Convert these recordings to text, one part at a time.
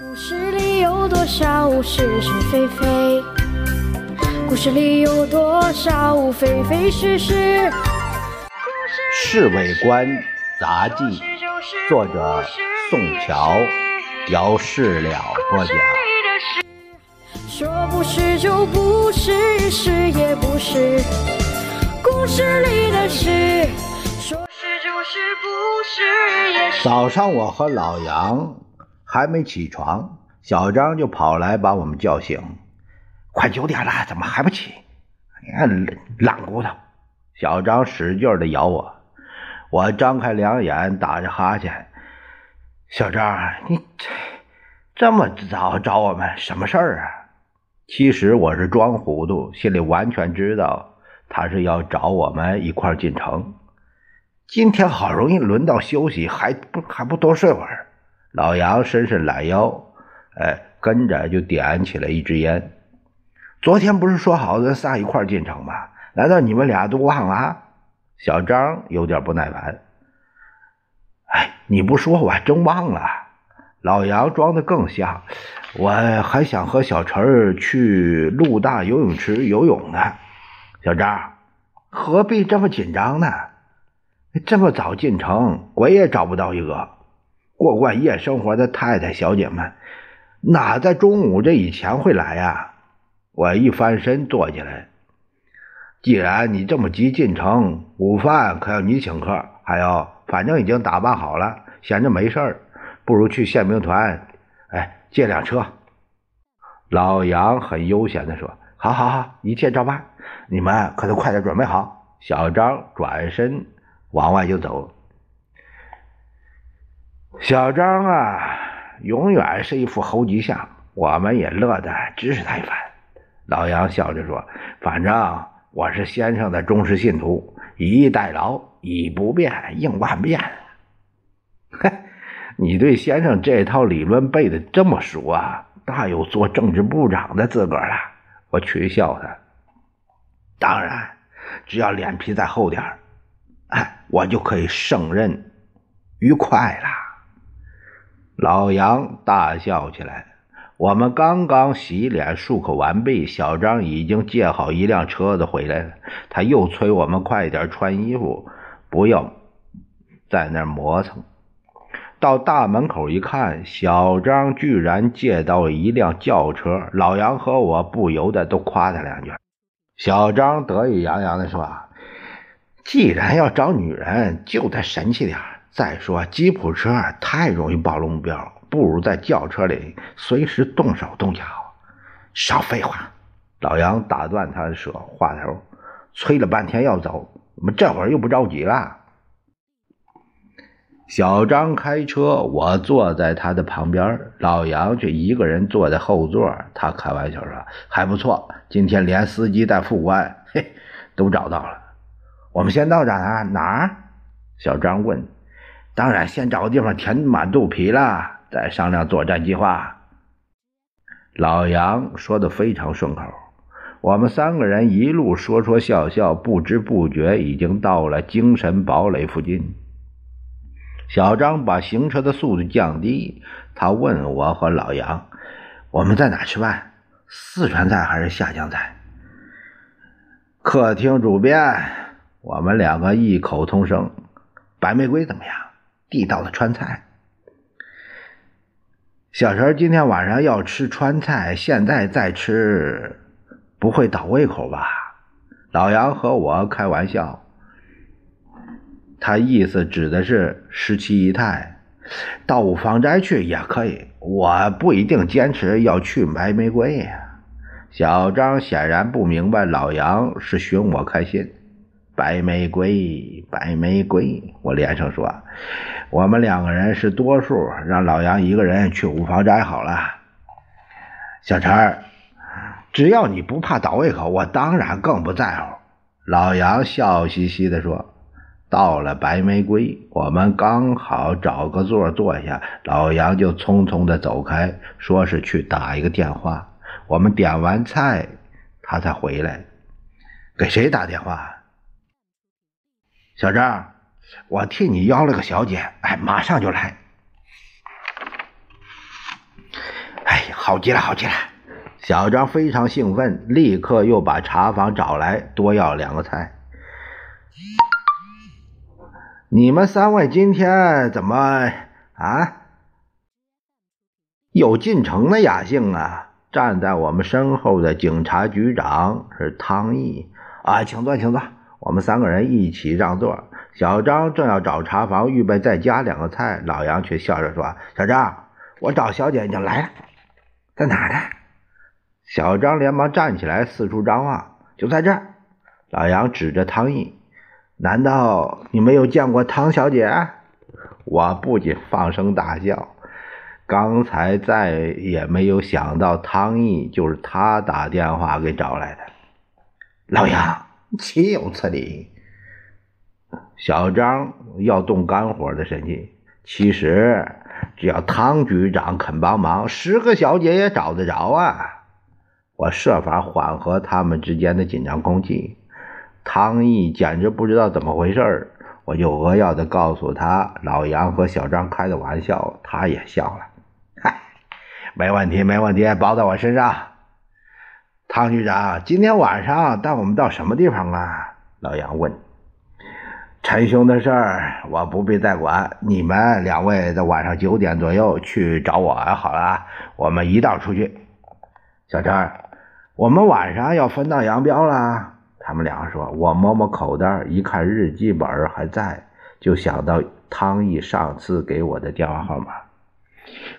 故事里有多少是是非非？故事里有多少非非是是？《侍卫官杂记》，作者宋乔，由事了播讲。说不是就不是，是也不是。故事里的事，说是就是，不是也是。早上我和老杨还没起床，小张就跑来把我们叫醒。快九点了，怎么还不起？你看懒骨头！小张使劲的咬我。我张开两眼，打着哈欠。小张，你这这么早找我们，什么事儿啊？其实我是装糊涂，心里完全知道他是要找我们一块进城。今天好容易轮到休息，还不还不多睡会儿？老杨伸伸懒腰，哎，跟着就点起了一支烟。昨天不是说好咱仨一块进城吗？难道你们俩都忘了？小张有点不耐烦。哎，你不说我还真忘了。老杨装的更像，我还想和小陈去陆大游泳池游泳呢。小张，何必这么紧张呢？这么早进城，鬼也找不到一个。过惯夜生活的太太小姐们，哪在中午这以前会来呀？我一翻身坐起来。既然你这么急进城，午饭可要你请客。还有，反正已经打扮好了，闲着没事儿，不如去宪兵团，哎，借辆车。老杨很悠闲地说：“好好好，一切照办。你们可都快点准备好。”小张转身往外就走。小张啊，永远是一副猴急相，我们也乐得支持他一番。老杨笑着说：“反正我是先生的忠实信徒，以逸待劳，以不变应万变。”嘿，你对先生这套理论背的这么熟啊，大有做政治部长的资格了。我取笑他。当然，只要脸皮再厚点哎，我就可以胜任愉快了。老杨大笑起来。我们刚刚洗脸漱口完毕，小张已经借好一辆车子回来了。他又催我们快点穿衣服，不要在那儿磨蹭。到大门口一看，小张居然借到一辆轿车，老杨和我不由得都夸他两句。小张得意洋洋地说：“既然要找女人，就得神气点再说吉普车太容易暴露目标。”不如在轿车里随时动手动脚。少废话！老杨打断他的说话头，催了半天要走，我们这会儿又不着急了。小张开车，我坐在他的旁边，老杨却一个人坐在后座。他开玩笑说：“还不错，今天连司机带副官，嘿，都找到了。”我们先到哪儿？哪儿？小张问。当然，先找个地方填满肚皮了。再商量作战计划。老杨说的非常顺口，我们三个人一路说说笑笑，不知不觉已经到了精神堡垒附近。小张把行车的速度降低，他问我和老杨：“我们在哪吃饭？四川菜还是下江菜？”客厅主编，我们两个异口同声：“白玫瑰怎么样？地道的川菜。”小陈今天晚上要吃川菜，现在再吃不会倒胃口吧？老杨和我开玩笑，他意思指的是十七姨太，到五芳斋去也可以，我不一定坚持要去白玫瑰呀。小张显然不明白老杨是寻我开心。白玫瑰，白玫瑰，我连声说。我们两个人是多数，让老杨一个人去五房斋好了。小陈儿，只要你不怕倒胃口，我当然更不在乎。老杨笑嘻嘻地说：“到了白玫瑰，我们刚好找个座坐下，老杨就匆匆地走开，说是去打一个电话。我们点完菜，他才回来。给谁打电话？小张。”我替你邀了个小姐，哎，马上就来。哎好极了，好极了！小张非常兴奋，立刻又把茶房找来，多要两个菜。你们三位今天怎么啊？有进城的雅兴啊！站在我们身后的警察局长是汤毅啊，请坐，请坐。我们三个人一起让座。小张正要找茶房预备再加两个菜，老杨却笑着说：“小张，我找小姐已经来了，在哪儿呢？”小张连忙站起来，四处张望，就在这儿。老杨指着汤毅：“难道你没有见过汤小姐？”我不禁放声大笑。刚才再也没有想到汤毅就是他打电话给找来的。老杨，岂有此理！小张要动肝火的神气。其实，只要汤局长肯帮忙，十个小姐也找得着啊。我设法缓和他们之间的紧张空气。汤毅简直不知道怎么回事我就扼要的告诉他老杨和小张开的玩笑，他也笑了。嗨，没问题，没问题，包在我身上。汤局长，今天晚上带我们到什么地方啊？老杨问。陈兄的事儿我不必再管，你们两位在晚上九点左右去找我好了，我们一道出去。小陈。我们晚上要分道扬镳了。他们两个说：“我摸摸口袋，一看日记本还在，就想到汤毅上次给我的电话号码。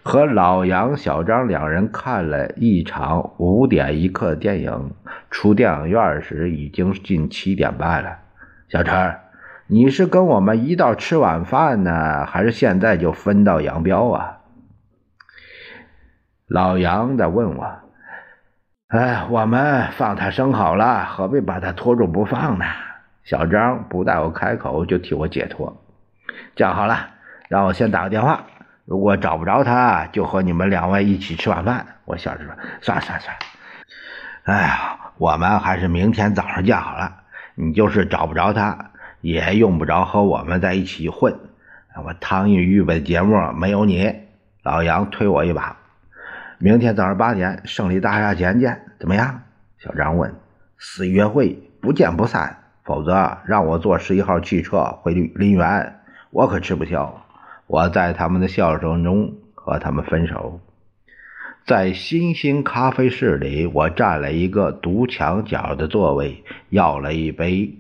和老杨、小张两人看了一场五点一刻的电影，出电影院时已经近七点半了。小陈，你是跟我们一道吃晚饭呢，还是现在就分道扬镳啊？”老杨在问我。哎，我们放他生好了，何必把他拖住不放呢？小张不待我开口就替我解脱。这样好了，让我先打个电话，如果找不着他，就和你们两位一起吃晚饭。我笑着说：“算了算了算了，哎呀，我们还是明天早上见好了。你就是找不着他，也用不着和我们在一起混。我汤玉预备的节目没有你。”老杨推我一把。明天早上八点，胜利大厦前见，怎么样？小张问。私约会，不见不散。否则让我坐十一号汽车回林园，我可吃不消。我在他们的笑声中和他们分手。在新兴咖啡室里，我占了一个独墙角的座位，要了一杯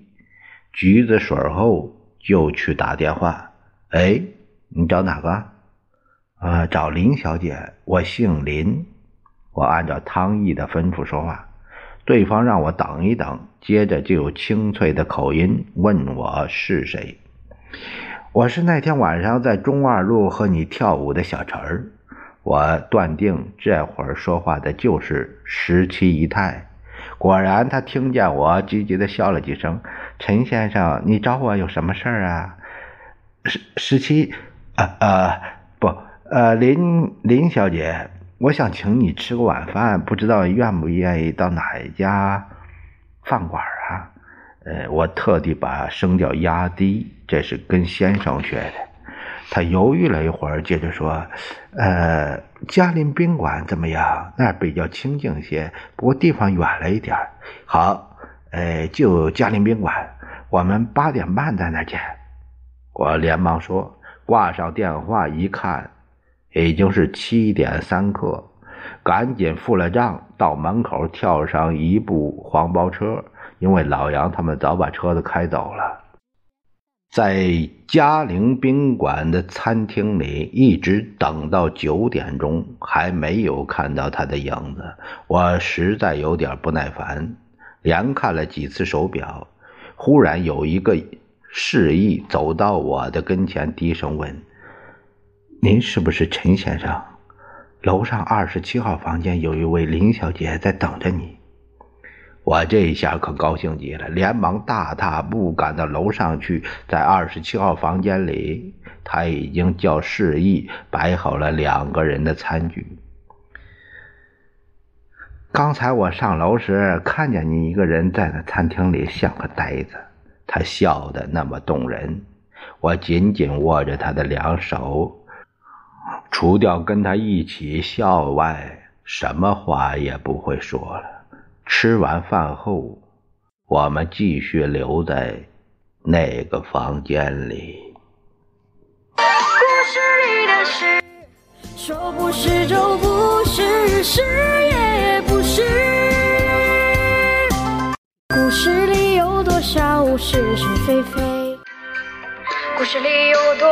橘子水后，就去打电话。哎，你找哪个？呃，找林小姐，我姓林。我按照汤毅的吩咐说话，对方让我等一等，接着就有清脆的口音问我是谁。我是那天晚上在中二路和你跳舞的小陈儿。我断定这会儿说话的就是十七姨太。果然，他听见我积极的笑了几声。陈先生，你找我有什么事儿啊？十十七，呃呃，不。呃，林林小姐，我想请你吃个晚饭，不知道愿不愿意到哪一家饭馆？呃，我特地把声调压低，这是跟先生学的。他犹豫了一会儿，接着说：“呃，嘉林宾馆怎么样？那儿比较清静些，不过地方远了一点。好，呃，就嘉林宾馆，我们八点半在那儿见。”我连忙说，挂上电话一看。已经是七点三刻，赶紧付了账，到门口跳上一部黄包车，因为老杨他们早把车子开走了。在嘉陵宾馆的餐厅里，一直等到九点钟，还没有看到他的影子，我实在有点不耐烦，连看了几次手表。忽然有一个示意走到我的跟前，低声问。您是不是陈先生？楼上二十七号房间有一位林小姐在等着你。我这一下可高兴极了，连忙大踏步赶到楼上去。在二十七号房间里，他已经叫示意摆好了两个人的餐具。刚才我上楼时看见你一个人在那餐厅里，像个呆子。他笑得那么动人，我紧紧握着他的两手。除掉跟他一起笑外，什么话也不会说了。吃完饭后，我们继续留在那个房间里。故事里的事，说不是就不是，是也不是。故事里有多少是是非非？故事里有多？